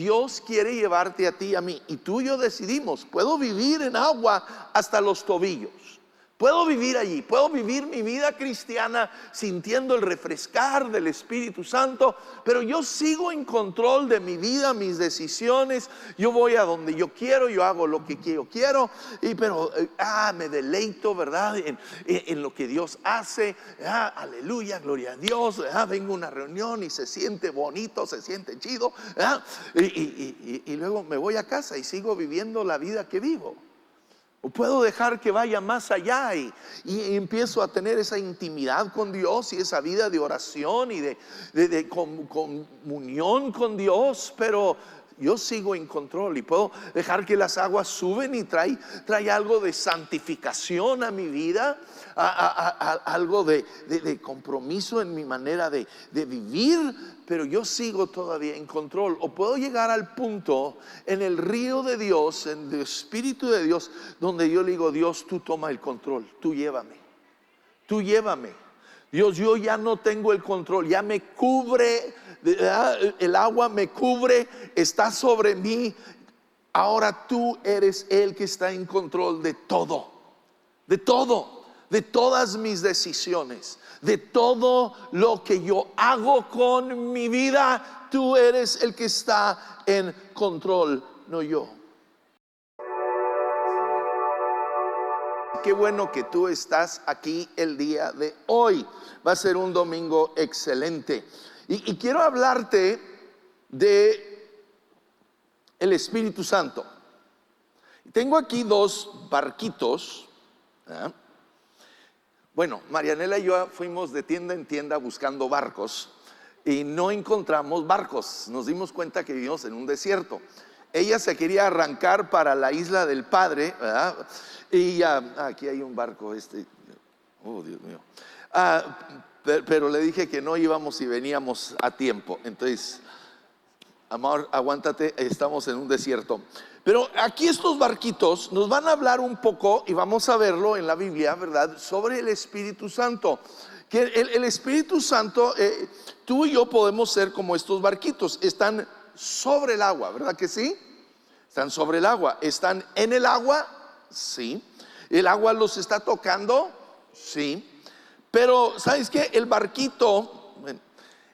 Dios quiere llevarte a ti y a mí. Y tú y yo decidimos, puedo vivir en agua hasta los tobillos. Puedo vivir allí, puedo vivir mi vida cristiana sintiendo el refrescar del Espíritu Santo, pero yo sigo en control de mi vida, mis decisiones, yo voy a donde yo quiero, yo hago lo que yo quiero, y pero eh, ah, me deleito, ¿verdad? En, lo que Dios hace, ah, aleluya, gloria a Dios, ah, vengo a una reunión y se siente bonito, se siente chido, ah, y luego me voy a casa y sigo viviendo la vida que vivo. O puedo dejar que vaya más allá y, empiezo a tener esa intimidad con Dios y esa vida de oración y de, comunión con Dios, pero yo sigo en control y puedo dejar que las aguas suben y trae, trae algo de santificación a mi vida, algo de, compromiso en mi manera de, vivir, pero yo sigo todavía en control. O puedo llegar al punto en el río de Dios, en el Espíritu de Dios, donde yo le digo, Dios, tú toma el control, tú llévame, tú llévame. Dios, yo ya no tengo el control, ya me cubre el agua me cubre, está sobre mí. Ahora tú eres el que está en control de todo, de todo, de todas mis decisiones, de todo lo que yo hago con mi vida. Tú eres el que está en control, no yo. Qué bueno que tú estás aquí el día de hoy. Va a ser un domingo excelente. Y, quiero hablarte de el Espíritu Santo. Tengo aquí dos barquitos. ¿ah? Bueno, Marianela y yo fuimos de tienda en tienda buscando barcos y no encontramos barcos. Nos dimos cuenta que vivimos en un desierto. Ella se quería arrancar para la isla del Padre, y ya, aquí hay un barco, este, oh Dios mío. Ah, pero le dije que no íbamos y veníamos a tiempo. Entonces, amor, aguántate, estamos en un desierto. Pero aquí estos barquitos nos van a hablar un poco, y vamos a verlo en la Biblia, ¿verdad? Sobre el Espíritu Santo. Que el, Espíritu Santo, eh, tú y yo podemos ser como estos barquitos, están sobre el agua, ¿verdad que sí? Están sobre el agua. ¿Están en el agua? Sí. ¿El agua los está tocando? Sí. Pero, ¿sabes qué? El barquito,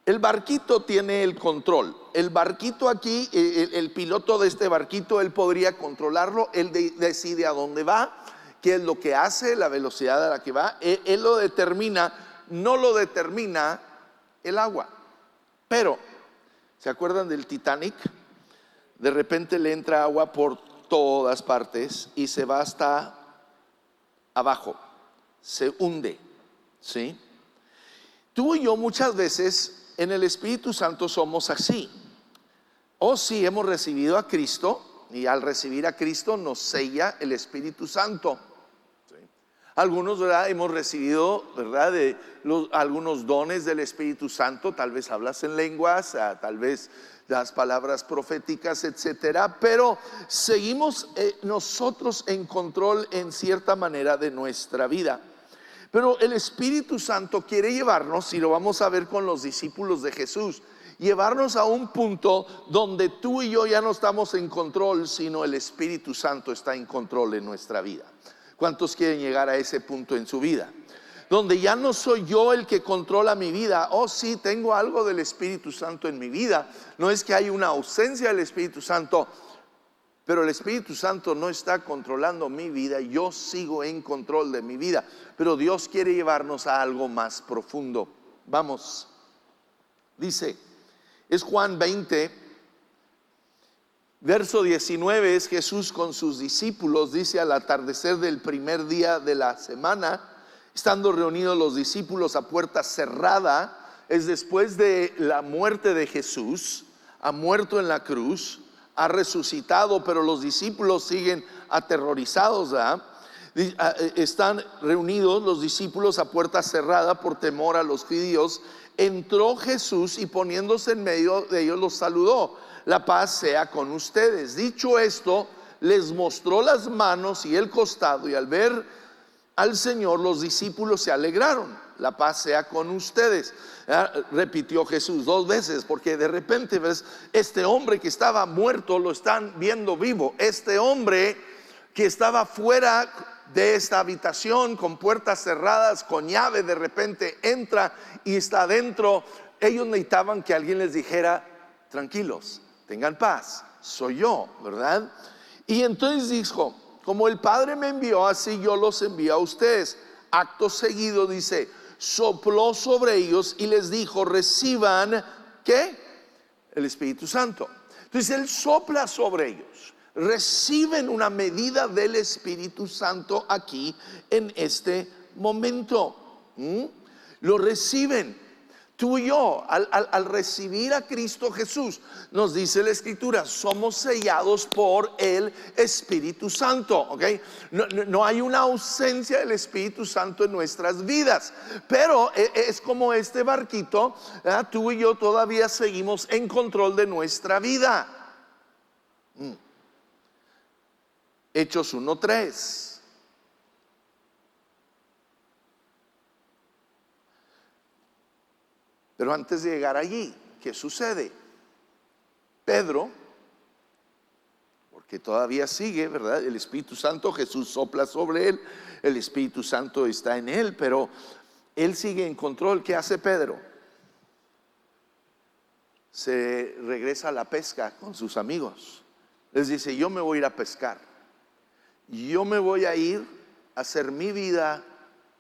el barquito tiene el control. El barquito aquí, eh, el, piloto de este barquito, él podría controlarlo, él decide a dónde va, qué es lo que hace, la velocidad a la que va, él, él lo determina, no lo determina el agua. Pero, ¿se acuerdan del Titanic? De repente le entra agua por todas partes y se va hasta abajo, se hunde. ¿Sí? Tú y yo muchas veces en el Espíritu Santo somos así. O si hemos recibido a Cristo y al recibir a Cristo nos sella el Espíritu Santo. Algunos. Hemos recibido, ¿verdad? De algunos dones del Espíritu Santo, tal vez hablas en lenguas, ah, tal vez las palabras proféticas, etcétera, pero seguimos eh, nosotros en control en cierta manera de nuestra vida. Pero el Espíritu Santo quiere llevarnos, y lo vamos a ver con los discípulos de Jesús, llevarnos a un punto donde tú y yo ya no estamos en control, sino el Espíritu Santo está en control en nuestra vida. ¿Cuántos quieren llegar a ese punto en su vida? Donde ya no soy yo el que controla mi vida. Oh, sí, tengo algo del Espíritu Santo en mi vida. No es que hay una ausencia del Espíritu Santo, pero el Espíritu Santo no está controlando mi vida, yo sigo en control de mi vida. Pero Dios quiere llevarnos a algo más profundo. Vamos, dice, es Juan 20, verso 19, es Jesús con sus discípulos, dice al atardecer del primer día de la semana, estando reunidos los discípulos a puerta cerrada, es después de la muerte de Jesús, ha muerto en la cruz ha resucitado, pero los discípulos siguen aterrorizados. Ah, eh, están reunidos los discípulos a puerta cerrada por temor a los judíos. Entró Jesús y poniéndose en medio de ellos los saludó. La paz sea con ustedes. Dicho esto, les mostró las manos y el costado y al ver al Señor los discípulos se alegraron. La paz sea con ustedes. Ah, repitió Jesús dos veces, porque de repente ves, este hombre que estaba muerto lo están viendo vivo. Este hombre que estaba fuera de esta habitación con puertas cerradas, con llave, de repente entra y está adentro. Ellos necesitaban que alguien les dijera, tranquilos, tengan paz, soy yo, ¿verdad? Y entonces dijo, como el Padre me envió, así yo los envío a ustedes. Acto seguido dice, sopló sobre ellos y les dijo, reciban, ¿qué? El Espíritu Santo. Entonces Él sopla sobre ellos, reciben una medida del Espíritu Santo aquí en este momento. Lo reciben. Tú y yo, al, recibir a Cristo Jesús, nos dice la Escritura, somos sellados por el Espíritu Santo, ¿ok? No, hay una ausencia del Espíritu Santo en nuestras vidas, pero e, e, es como este barquito, tú y yo todavía seguimos en control de nuestra vida. Mm. Hechos 1.3. Pero antes de llegar allí, ¿qué sucede? Pedro, porque todavía sigue, ¿verdad? El Espíritu Santo, Jesús sopla sobre él, el Espíritu Santo está en él, pero él sigue en control. ¿Qué hace Pedro? Se regresa a la pesca con sus amigos. Les dice, yo me voy a ir a pescar. Yo me voy a ir a hacer mi vida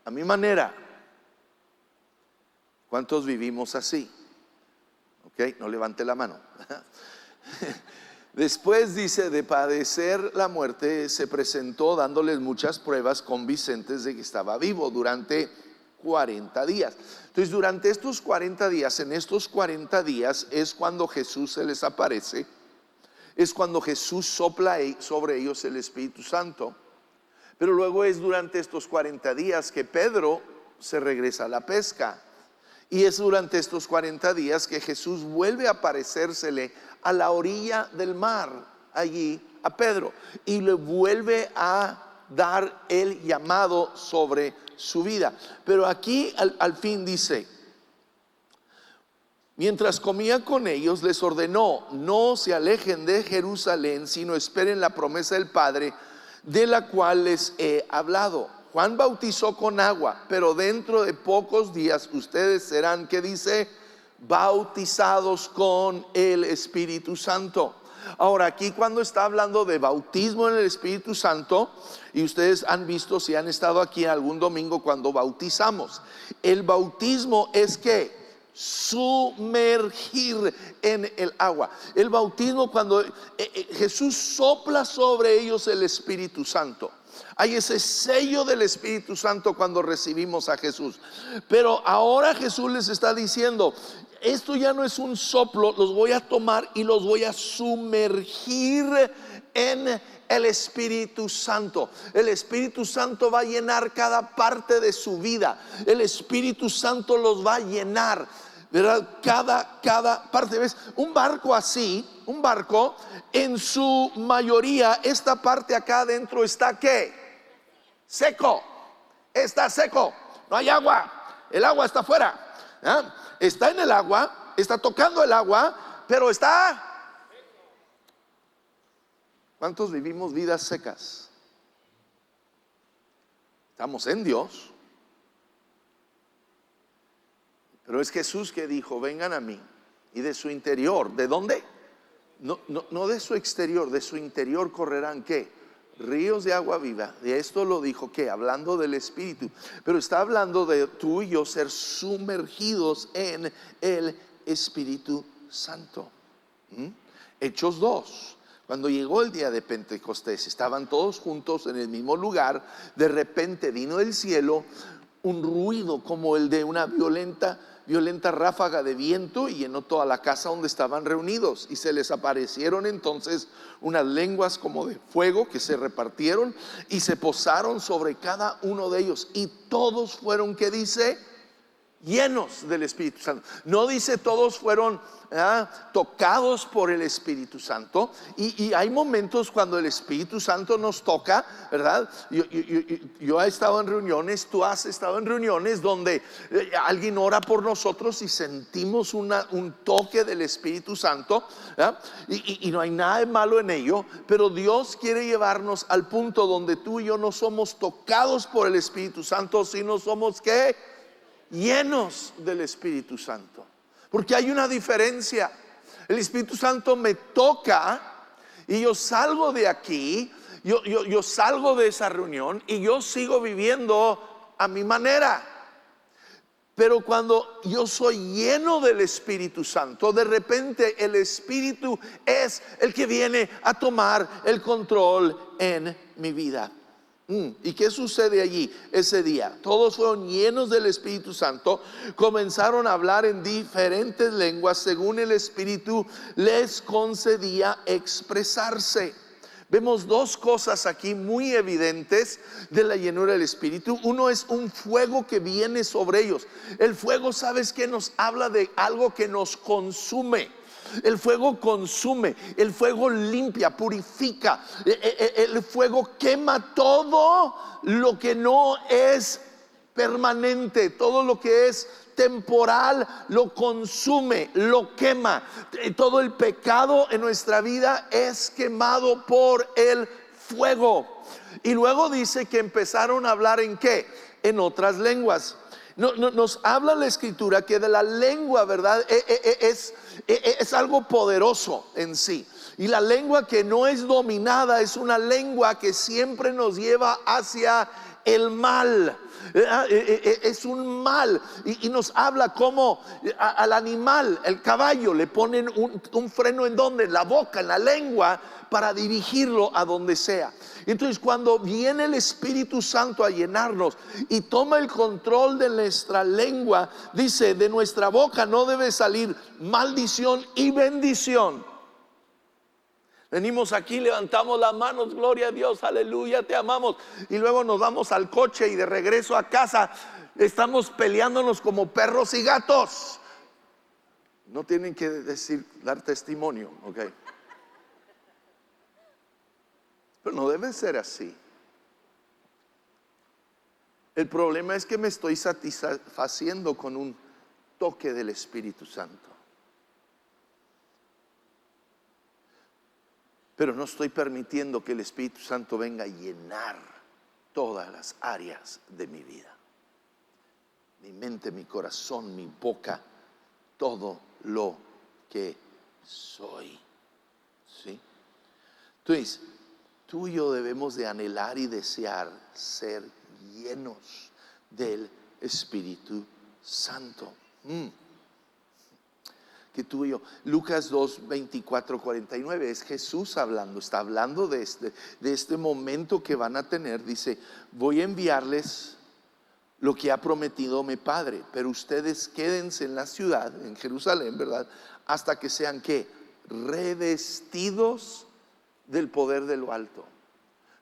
a mi manera ¿Cuántos vivimos así? Ok, no levante la mano. Después dice, de padecer la muerte, se presentó dándoles muchas pruebas convincentes de que estaba vivo durante 40 días. Entonces, durante estos 40 días, en estos 40 días es cuando Jesús se les aparece, es cuando Jesús sopla e-, sobre ellos el Espíritu Santo. Pero luego es durante estos 40 días que Pedro se regresa a la pesca. Y es durante estos 40 días que Jesús vuelve a aparecérsele a la orilla del mar, allí a Pedro, y le vuelve a dar el llamado sobre su vida. Pero aquí al, fin dice, mientras comía con ellos, les ordenó, no se alejen de Jerusalén, sino esperen la promesa del Padre, de la cual les he hablado. Juan bautizó con agua, pero dentro de pocos días ustedes serán, que dice, bautizados con el Espíritu Santo. Ahora, aquí cuando está hablando de bautismo en el Espíritu Santo, y ustedes han visto si han estado aquí algún domingo cuando bautizamos, el bautismo es que sumergir en el agua. El bautismo cuando eh, eh, Jesús sopla sobre ellos el Espíritu Santo. Hay ese sello del Espíritu Santo cuando recibimos a Jesús. Pero ahora Jesús les está diciendo, esto ya no es un soplo, los voy a tomar y los voy a sumergir en el Espíritu Santo. El Espíritu Santo va a llenar cada parte de su vida. El Espíritu Santo los va a llenar. ¿Verdad? Cada, cada parte. ¿Ves? Un barco así, un barco, en su mayoría, esta parte acá adentro está qué? seco, está seco, no hay agua, el agua está afuera, está en el agua, está tocando el agua, pero está... ¿Cuántos vivimos vidas secas? Estamos en Dios. Pero es Jesús que dijo, vengan a mí. Y de su interior, ¿de dónde? No, no, no de su exterior, de su interior correrán qué? ríos de agua viva. De esto lo dijo que hablando del Espíritu, pero está hablando de tú y yo ser sumergidos en el Espíritu Santo. ¿Mm? Hechos 2. Cuando llegó el día de Pentecostés, estaban todos juntos en el mismo lugar, de repente vino del cielo un ruido como el de una violenta violenta ráfaga de viento y llenó toda la casa donde estaban reunidos. Y se les aparecieron entonces unas lenguas como de fuego que se repartieron y se posaron sobre cada uno de ellos. Y todos fueron, que dice? Llenos del Espíritu Santo. No dice todos fueron tocados por el Espíritu Santo. Y, hay momentos cuando el Espíritu Santo nos toca, ¿verdad? Yo, he estado en reuniones, tú has estado en reuniones donde eh, alguien ora por nosotros y sentimos un toque del Espíritu Santo. Y, y no hay nada de malo en ello, pero Dios quiere llevarnos al punto donde tú y yo no somos tocados por el Espíritu Santo, sino somos que llenos del Espíritu Santo. Porque hay una diferencia. El Espíritu Santo me toca y yo salgo de aquí, yo, yo, salgo de esa reunión y yo sigo viviendo a mi manera. Pero cuando yo soy lleno del Espíritu Santo, de repente el Espíritu es el que viene a tomar el control en mi vida. Mm, ¿Y qué sucede allí ese día? Todos fueron llenos del Espíritu Santo, comenzaron a hablar en diferentes lenguas según el Espíritu les concedía expresarse. Vemos dos cosas aquí muy evidentes de la llenura del Espíritu. Uno es un fuego que viene sobre ellos. El fuego, ¿sabes que Nos habla de algo que nos consume. El fuego consume, el fuego limpia, purifica, e, e, e, el fuego quema todo lo que no es permanente, todo lo que es temporal lo consume, lo quema. Todo el pecado en nuestra vida es quemado por el fuego. Y luego dice que empezaron a hablar en qué? En otras lenguas. nos habla la escritura que de la lengua, ¿verdad? es es algo poderoso en sí. Y la lengua que no es dominada es una lengua que siempre nos lleva hacia el mal. Eh, es un mal y, nos habla como al animal, el caballo, le ponen un, un freno en donde, en la boca, en la lengua, para dirigirlo a donde sea. Entonces cuando viene el Espíritu Santo a llenarnos y toma el control de nuestra lengua, dice, de nuestra boca no debe salir maldición y bendición. Venimos aquí, levantamos las manos, gloria a Dios, aleluya, te amamos. Y luego nos vamos al coche y de regreso a casa estamos peleándonos como perros y gatos. No tienen que decir, dar testimonio, ok. Pero no debe ser así. El problema es que me estoy satisfaciendo con un toque del Espíritu Santo. Pero no estoy permitiendo que el Espíritu Santo venga a llenar todas las áreas de mi vida. Mi mente, mi corazón, mi boca, todo lo que soy. ¿Sí? Entonces, tú y yo debemos de anhelar y desear ser llenos del Espíritu Santo. Mm. Que tú y yo, Lucas 2, 24, 49, es Jesús hablando, está hablando de este, de este momento que van a tener. Dice, voy a enviarles lo que ha prometido mi Padre, pero ustedes quédense en la ciudad, en Jerusalén, ¿verdad? Hasta que sean que revestidos del poder de lo alto.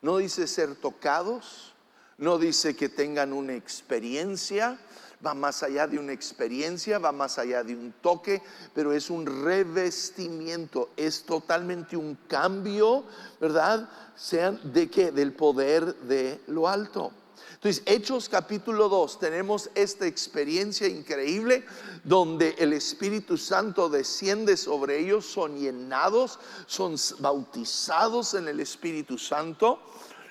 No dice ser tocados, no dice que tengan una experiencia, va más allá de una experiencia, va más allá de un toque, pero es un revestimiento, es totalmente un cambio, ¿verdad? Sean de qué? Del poder de lo alto. Entonces, Hechos capítulo 2, tenemos esta experiencia increíble donde el Espíritu Santo desciende sobre ellos, son llenados, son bautizados en el Espíritu Santo.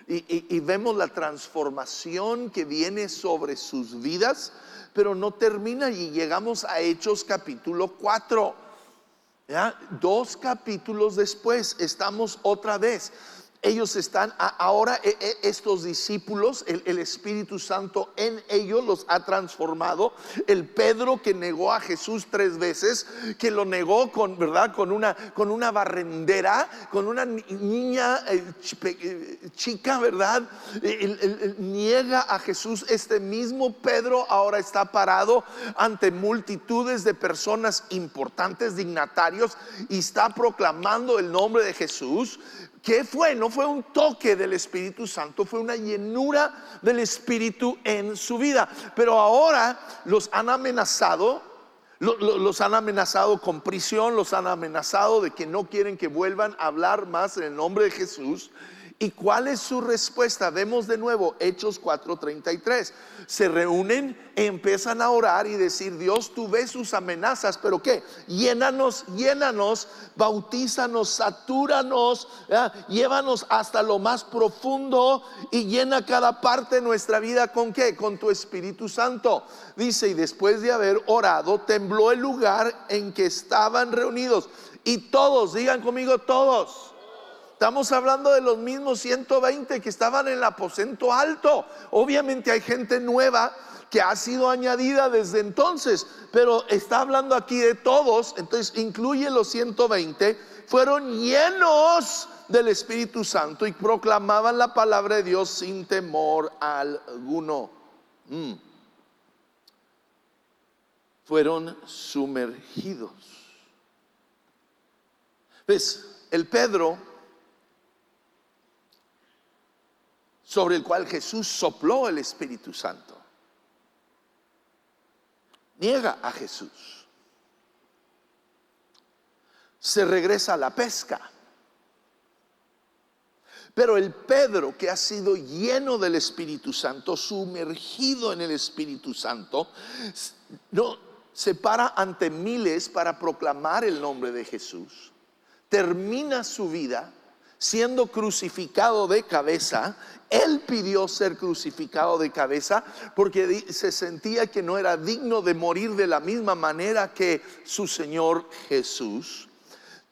Y, vemos la transformación que viene sobre sus vidas, pero no termina y llegamos a Hechos capítulo 4. Dos capítulos después estamos otra vez ellos están ahora, e, e, estos discípulos, el, Espíritu Santo en ellos los ha transformado. El Pedro que negó a Jesús tres veces, que lo negó con, ¿verdad? Con una, con una barrendera, con una niña eh, eh, chica, ¿verdad? niega a Jesús. Este mismo Pedro ahora está parado ante multitudes de personas importantes, dignatarios, y está proclamando el nombre de Jesús. ¿Qué fue? No fue un toque del Espíritu Santo, fue una llenura del Espíritu en su vida. Pero ahora los han amenazado, los han amenazado con prisión, los han amenazado de que no quieren que vuelvan a hablar más en el nombre de Jesús. ¿Y cuál es su respuesta? Vemos de nuevo Hechos 4:33. Se reúnen, empiezan a orar y decir, Dios, tú ves sus amenazas, pero ¿qué? Llénanos, llénanos, bautízanos, satúranos, llévanos hasta lo más profundo y llena cada parte de nuestra vida con qué? Con tu Espíritu Santo. Dice, y después de haber orado, tembló el lugar en que estaban reunidos. Y todos, digan conmigo todos Estamos hablando de los mismos 120 que estaban en el aposento alto. Obviamente hay gente nueva que ha sido añadida desde entonces, pero está hablando aquí de todos, entonces incluye los 120, fueron llenos del Espíritu Santo y proclamaban la palabra de Dios sin temor alguno. Mm. Fueron sumergidos. ¿Ves? El Pedro sobre el cual Jesús sopló el Espíritu Santo. Niega a Jesús. Se regresa a la pesca. Pero el Pedro que ha sido lleno del Espíritu Santo, sumergido en el Espíritu Santo, no se para ante miles para proclamar el nombre de Jesús. Termina su vida siendo crucificado de cabeza, él pidió ser crucificado de cabeza porque se sentía que no era digno de morir de la misma manera que su Señor Jesús.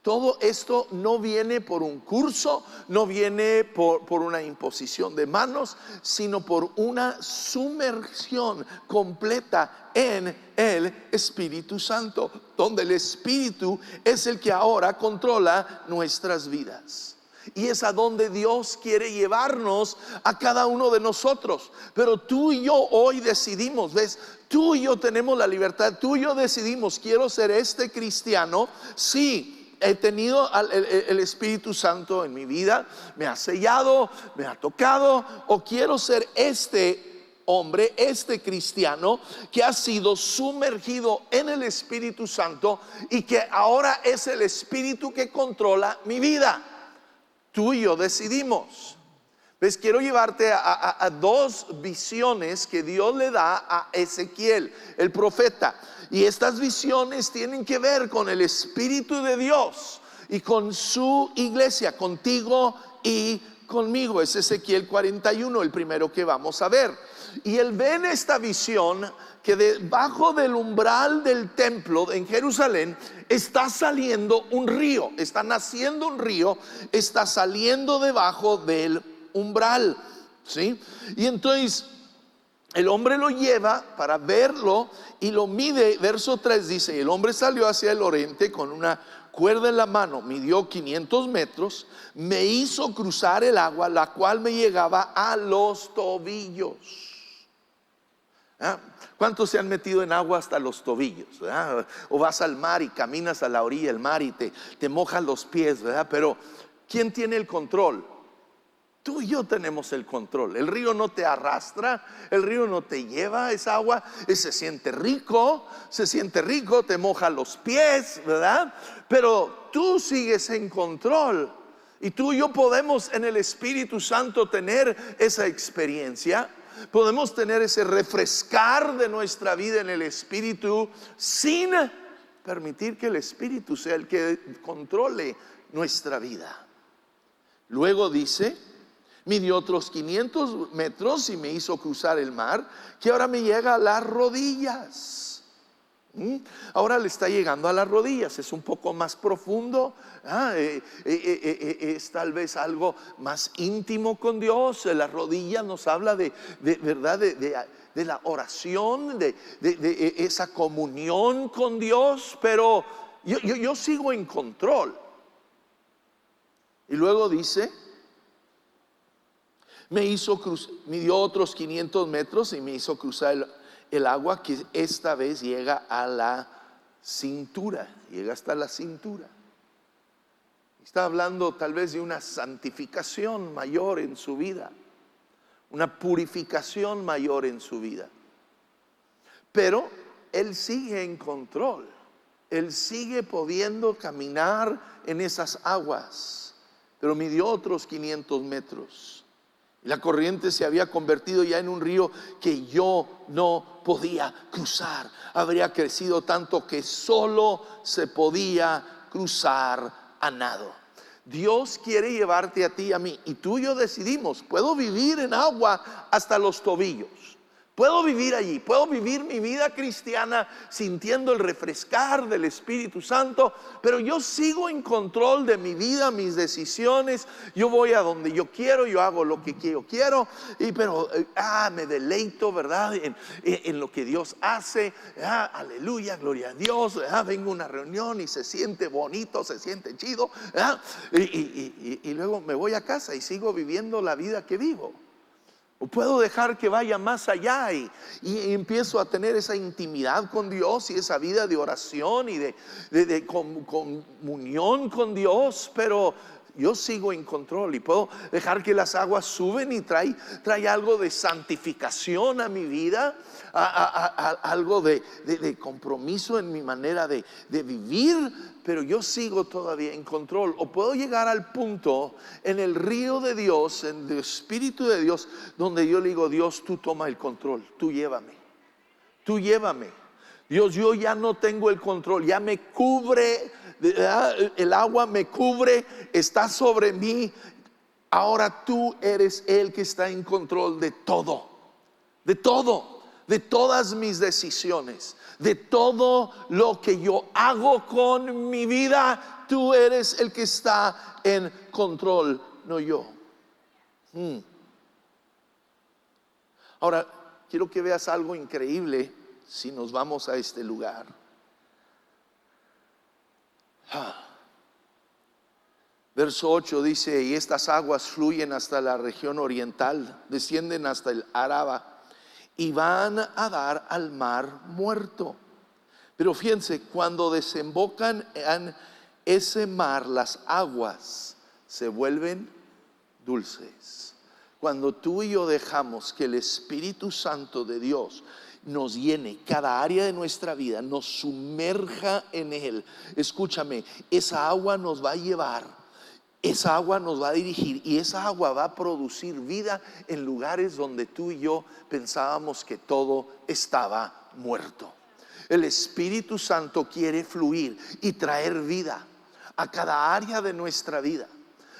Todo esto no viene por un curso, no viene por, por, una imposición de manos, sino por una sumersión completa en el Espíritu Santo, donde el Espíritu es el que ahora controla nuestras vidas. Y es a donde Dios quiere llevarnos a cada uno de nosotros. Pero tú y yo hoy decidimos, ¿ves? Tú y yo tenemos la libertad, tú y yo decidimos, quiero ser este cristiano. Sí, he tenido el, Espíritu Santo en mi vida, me ha sellado, me ha tocado, o quiero ser este hombre, este cristiano que ha sido sumergido en el Espíritu Santo y que ahora es el Espíritu que controla mi vida tú y yo decidimos. ¿Ves? Quiero llevarte a, dos visiones que Dios le da a Ezequiel, el profeta. Y estas visiones tienen que ver con el Espíritu de Dios y con su iglesia, contigo y conmigo. Es Ezequiel 41, el primero que vamos a ver. Y él ve en esta visión que debajo del umbral del templo en Jerusalén está saliendo un río, está naciendo un río, está saliendo debajo del umbral, ¿sí? Y entonces el hombre lo lleva para verlo y lo mide, verso 3 dice, el hombre salió hacia el oriente con una cuerda en la mano, midió 500 metros, me hizo cruzar el agua, la cual me llegaba a los tobillos. ¿Ah? ¿Cuántos se han metido en agua hasta los tobillos? O vas al mar y caminas a la orilla del mar y te, te mojas los pies, ¿verdad? Pero ¿quién tiene el control? Tú y yo tenemos el control. El río no te arrastra, el río no te lleva esa agua, se siente rico, se siente rico, te moja los pies, ¿verdad? Pero tú sigues en control. Y tú y yo podemos en el Espíritu Santo tener esa experiencia podemos tener ese refrescar de nuestra vida en el Espíritu sin permitir que el Espíritu sea el que controle nuestra vida. Luego dice, midió otros 500 metros y me hizo cruzar el mar, que ahora me llega a las rodillas. ¿Mm? Ahora le está llegando a las rodillas, es un poco más profundo, ah, eh, eh, eh, es tal vez algo más íntimo con Dios. La rodilla nos habla de, verdad, de, la oración, de, esa comunión con Dios, pero yo, sigo en control. Y luego dice, me hizo cruzar, dio otros 500 metros y me hizo cruzar el el agua que esta vez llega a la cintura, llega hasta la cintura. Está hablando tal vez de una santificación mayor en su vida, una purificación mayor en su vida. Pero Él sigue en control, Él sigue pudiendo caminar en esas aguas, pero midió otros 500 metros. La corriente se había convertido ya en un río que yo no podía cruzar. Habría crecido tanto que solo se podía cruzar a nado. Dios quiere llevarte a ti y a mí. Y tú y yo decidimos, puedo vivir en agua hasta los tobillos. Puedo vivir allí, puedo vivir mi vida cristiana sintiendo el refrescar del Espíritu Santo, pero yo sigo en control de mi vida, mis decisiones. Yo voy a donde yo quiero, yo hago lo que quiero, quiero, y pero eh, ah, me deleito, ¿verdad? En, lo que Dios hace. Ah, aleluya, gloria a Dios. Ah, vengo a una reunión y se siente bonito, se siente chido. Ah, y luego me voy a casa y sigo viviendo la vida que vivo. O puedo dejar que vaya más allá y, empiezo a tener esa intimidad con Dios y esa vida de oración y de, comunión con Dios, pero yo sigo en control y puedo dejar que las aguas suben y trae, trae algo de santificación a mi vida, algo de, compromiso en mi manera de, vivir, pero yo sigo todavía en control. O puedo llegar al punto en el río de Dios, en el Espíritu de Dios, donde yo le digo, Dios, tú toma el control, tú llévame, tú llévame. Dios, yo ya no tengo el control, ya me cubre, el agua me cubre, está sobre mí. Ahora tú eres el que está en control de todo, de todo, de todas mis decisiones de todo lo que yo hago con mi vida, tú eres el que está en control, no yo. Hmm. Ahora, quiero que veas algo increíble si nos vamos a este lugar. Ah. Verso 8 dice, y estas aguas fluyen hasta la región oriental, descienden hasta el Araba y van a dar al mar muerto. Pero fíjense, cuando desembocan en ese mar, las aguas se vuelven dulces. Cuando tú y yo dejamos que el Espíritu Santo de Dios nos llene cada área de nuestra vida, nos sumerja en Él, escúchame, esa agua nos va a llevar esa agua nos va a dirigir y esa agua va a producir vida en lugares donde tú y yo pensábamos que todo estaba muerto. El Espíritu Santo quiere fluir y traer vida a cada área de nuestra vida,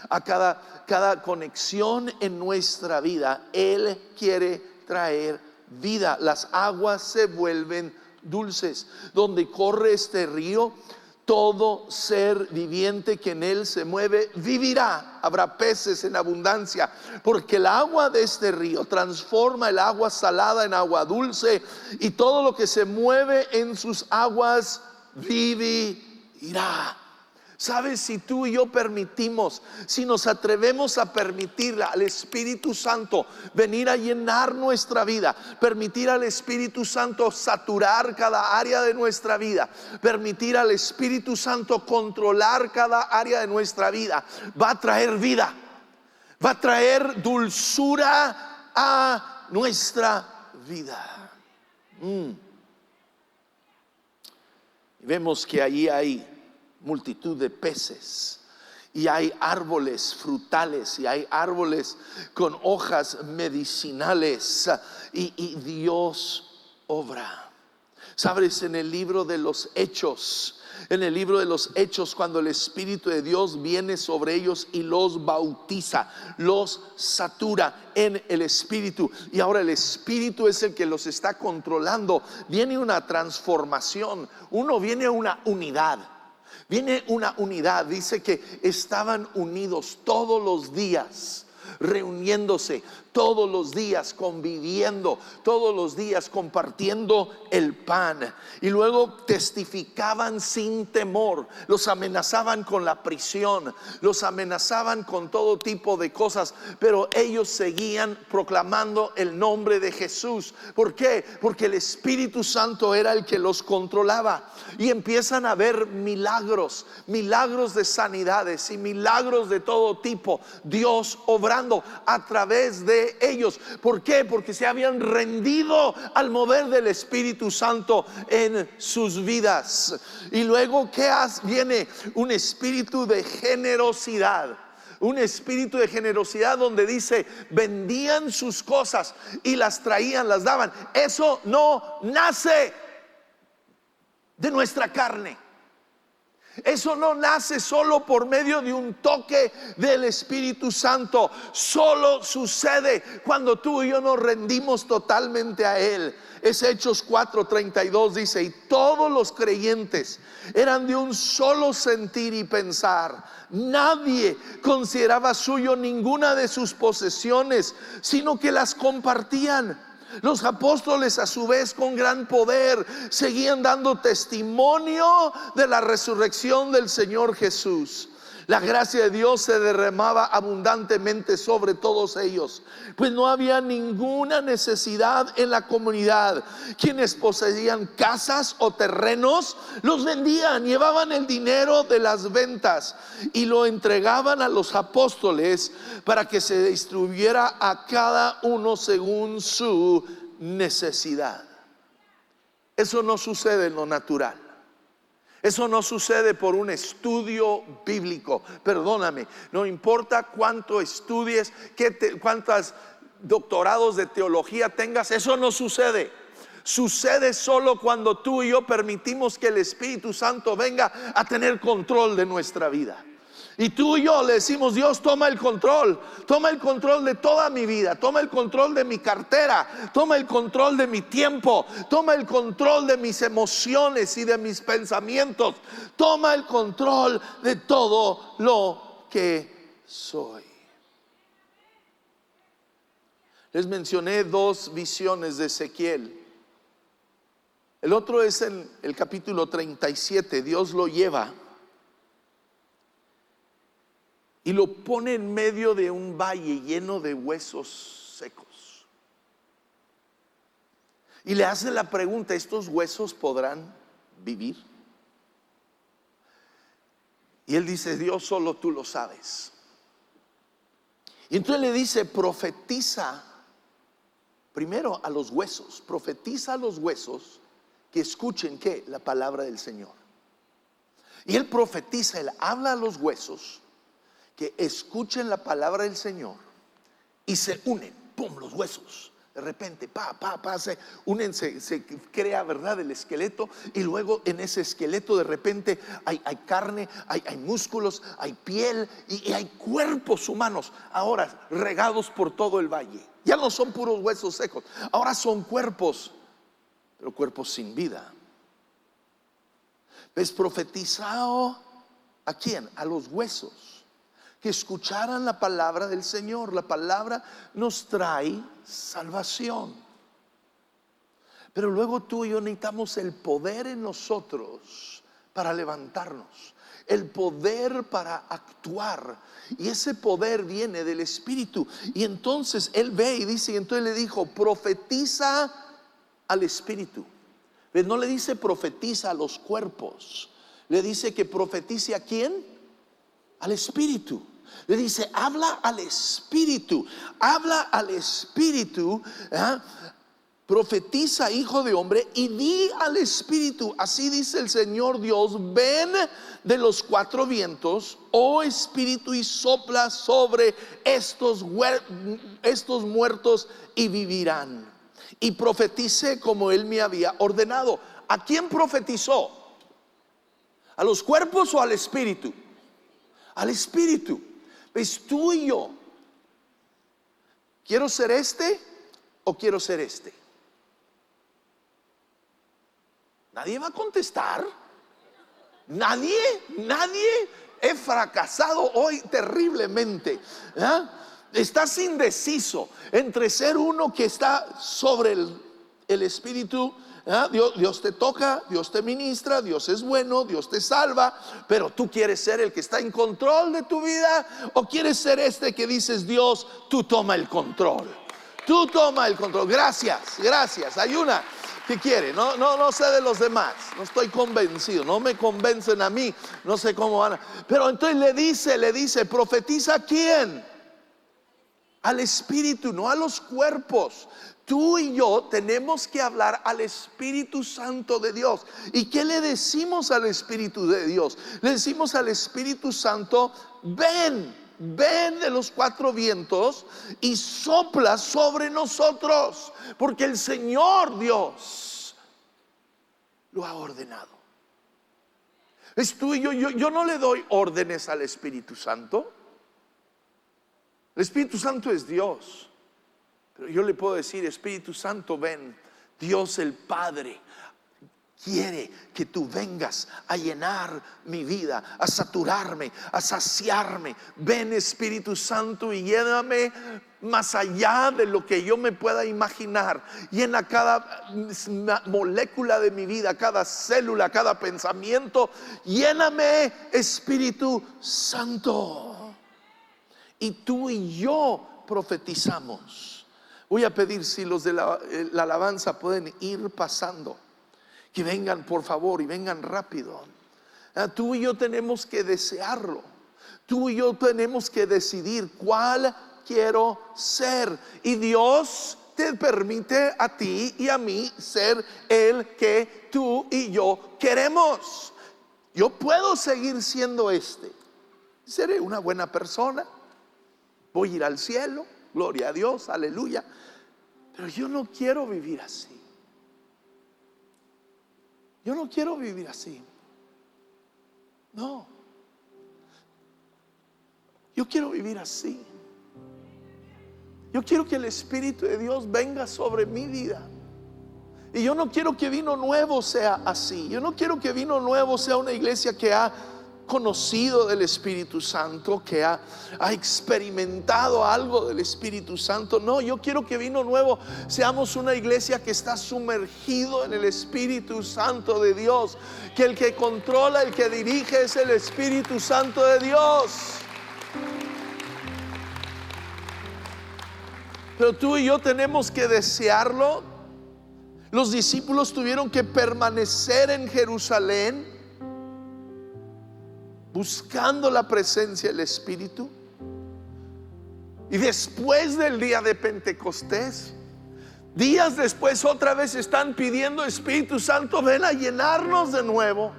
a cada, cada conexión en nuestra vida. Él quiere traer vida. Las aguas se vuelven dulces. Donde corre este río, todo ser viviente que en él se mueve vivirá. Habrá peces en abundancia, porque el agua de este río transforma el agua salada en agua dulce y todo lo que se mueve en sus aguas vivirá. ¿Sabes? Si tú y yo permitimos, si nos atrevemos a permitir al Espíritu Santo venir a llenar nuestra vida, permitir al Espíritu Santo saturar cada área de nuestra vida, permitir al Espíritu Santo controlar cada área de nuestra vida, va a traer vida, va a traer dulzura a nuestra vida. Mm. Vemos que allí hay multitud de peces. Y hay árboles frutales y hay árboles con hojas medicinales. Y, Dios obra. Sabes, en el libro de los hechos, en el libro de los Hechos cuando el Espíritu de Dios viene sobre ellos y los bautiza, los satura en el Espíritu. Y ahora el Espíritu es el que los está controlando. Viene una transformación, uno viene a una unidad. Viene una unidad, dice que estaban unidos todos los días reuniéndose todos los días, conviviendo, todos los días compartiendo el pan. Y luego testificaban sin temor, los amenazaban con la prisión, los amenazaban con todo tipo de cosas, pero ellos seguían proclamando el nombre de Jesús. ¿Por qué? Porque el Espíritu Santo era el que los controlaba. Y empiezan a ver milagros, milagros de sanidades y milagros de todo tipo. Dios obrando a través de ellos. ¿Por qué? Porque se habían rendido al mover del Espíritu Santo en sus vidas. Y luego, ¿qué viene? Un espíritu de generosidad un espíritu de generosidad donde dice, vendían sus cosas y las traían, las daban. Eso no nace de nuestra carne. Eso no nace solo por medio de un toque del Espíritu Santo. Solo sucede cuando tú y yo nos rendimos totalmente a Él. Es Hechos 4:32 dice, y todos los creyentes eran de un solo sentir y pensar. Nadie consideraba suyo ninguna de sus posesiones, sino que las compartían. Los apóstoles a su vez con gran poder seguían dando testimonio de la resurrección del Señor Jesús. La gracia de Dios se derramaba abundantemente sobre todos ellos, pues no había ninguna necesidad en la comunidad. Quienes poseían casas o terrenos los vendían, llevaban el dinero de las ventas y lo entregaban a los apóstoles para que se distribuyera a cada uno según su necesidad. Eso no sucede en lo natural. Eso no sucede por un estudio bíblico. Perdóname, no importa cuánto estudies, qué cuántos doctorados de teología tengas, eso no sucede. Sucede solo cuando tú y yo permitimos que el Espíritu Santo venga a tener control de nuestra vida. Y tú y yo le decimos, Dios, toma el control, toma el control de toda mi vida, toma el control de mi cartera, toma el control de mi tiempo, toma el control de mis emociones y de mis pensamientos, toma el control de todo lo que soy. Les mencioné dos visiones de Ezequiel. El otro es en el capítulo 37, Dios lo lleva y lo pone en medio de un valle lleno de huesos secos. Y le hace la pregunta, ¿estos huesos podrán vivir? Y él dice, Dios solo tú lo sabes. Y entonces le dice, profetiza primero a los huesos, profetiza a los huesos que escuchen que la palabra del Señor. Y él profetiza, él habla a los huesos que escuchen la palabra del Señor y se unen, pum, los huesos. De repente, pa, pa, pa, se unen, se, crea, ¿verdad?, el esqueleto y luego en ese esqueleto de repente hay, carne, hay, músculos, hay piel y, y hay cuerpos humanos, ahora regados por todo el valle. Ya no son puros huesos secos, ahora son cuerpos, pero cuerpos sin vida. ¿Ves profetizado a quién? A los huesos que escucharan la palabra del Señor. La palabra nos trae salvación. Pero luego tú y yo necesitamos el poder en nosotros para levantarnos, el poder para actuar. Y ese poder viene del Espíritu. Y entonces él ve y dice, y entonces le dijo, profetiza al Espíritu. No le dice profetiza a los cuerpos, le dice que profetice a quién? Al Espíritu. Le dice, habla al Espíritu, habla al Espíritu, ¿eh? profetiza, hijo de hombre, y di al Espíritu, así dice el Señor Dios, ven de los cuatro vientos, oh Espíritu, y sopla sobre estos, estos muertos y vivirán. Y profetice como él me había ordenado. ¿A quién profetizó? ¿A los cuerpos o al Espíritu? Al Espíritu. Es tú y yo. ¿Quiero ser este o quiero ser este? Nadie va a contestar. Nadie, nadie. He fracasado hoy terriblemente. ¿ah? estás indeciso entre ser uno que está sobre el, Espíritu, ¿ah? Dios, Dios, te toca, Dios te ministra, Dios es bueno, Dios te salva, pero tú quieres ser el que está en control de tu vida o quieres ser este que dices, Dios, tú toma el control. Tú toma el control. Gracias, gracias. Hay una que quiere. No, no, no sé de los demás. No estoy convencido. No me convencen a mí. No sé cómo van. A... Pero entonces le dice, le dice, profetiza quién? Al espíritu, no a los cuerpos. Tú y yo tenemos que hablar al Espíritu Santo de Dios. ¿Y qué le decimos al Espíritu de Dios? Le decimos al Espíritu Santo, ven, ven de los cuatro vientos y sopla sobre nosotros, porque el Señor Dios lo ha ordenado. Es tú y yo, yo, yo no le doy órdenes al Espíritu Santo. El Espíritu Santo es Dios. Pero yo le puedo decir, Espíritu Santo, ven, Dios el Padre quiere que tú vengas a llenar mi vida, a saturarme, a saciarme. Ven Espíritu Santo y lléname más allá de lo que yo me pueda imaginar. Llena cada molécula de mi vida, cada célula, cada pensamiento. Lléname Espíritu Santo. Y tú y yo profetizamos. Voy a pedir si los de la, eh, la alabanza pueden ir pasando que vengan por favor y vengan rápido. Ah, tú y yo tenemos que desearlo. Tú y yo tenemos que decidir cuál quiero ser. Y Dios te permite a ti y a mí ser el que tú y yo queremos. Yo puedo seguir siendo este. Seré una buena persona. Voy a ir al cielo. Gloria a Dios. Aleluya. Pero yo no quiero vivir así. Yo no quiero vivir así. No. Yo quiero vivir así. Yo quiero que el Espíritu de Dios venga sobre mi vida. Y yo no quiero que vino nuevo sea así. Yo no quiero que vino nuevo sea una iglesia que ha conocido del Espíritu Santo, que ha, experimentado algo del Espíritu Santo. No, yo quiero que vino nuevo seamos una iglesia que está sumergido en el Espíritu Santo de Dios, que el que controla, el que dirige es el Espíritu Santo de Dios. Pero tú y yo tenemos que desearlo. Los discípulos tuvieron que permanecer en Jerusalén buscando la presencia del Espíritu. Y después del día de Pentecostés, días después otra vez están pidiendo Espíritu Santo, ven a llenarnos de nuevo.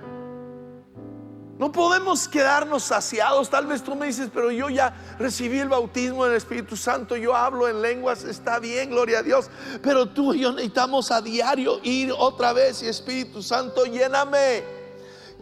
No podemos quedarnos saciados. Tal vez tú me dices, pero yo ya recibí el bautismo del Espíritu Santo, yo hablo en lenguas, está bien, gloria a Dios. Pero tú y yo necesitamos a diario ir otra vez y Espíritu Santo, lléname.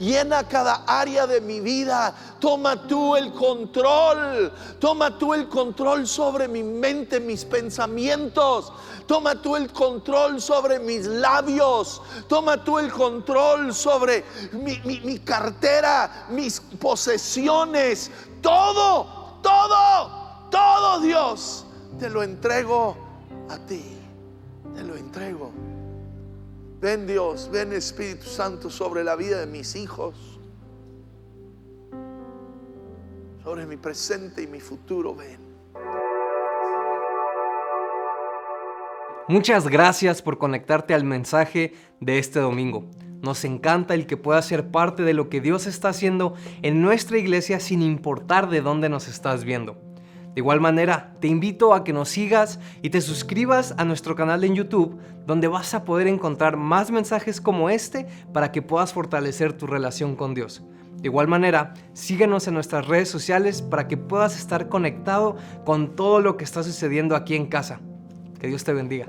Llena cada área de mi vida. Toma tú el control. Toma tú el control sobre mi mente, mis pensamientos. Toma tú el control sobre mis labios. Toma tú el control sobre mi, cartera, mis posesiones. Todo, todo, todo Dios. Te lo entrego a ti. Te lo entrego. Ven Dios, ven Espíritu Santo sobre la vida de mis hijos, sobre mi presente y mi futuro, ven. Muchas gracias por conectarte al mensaje de este domingo. Nos encanta el que puedas ser parte de lo que Dios está haciendo en nuestra iglesia sin importar de dónde nos estás viendo. De igual manera, te invito a que nos sigas y te suscribas a nuestro canal en YouTube, donde vas a poder encontrar más mensajes como este para que puedas fortalecer tu relación con Dios. De igual manera, síguenos en nuestras redes sociales para que puedas estar conectado con todo lo que está sucediendo aquí en casa. Que Dios te bendiga.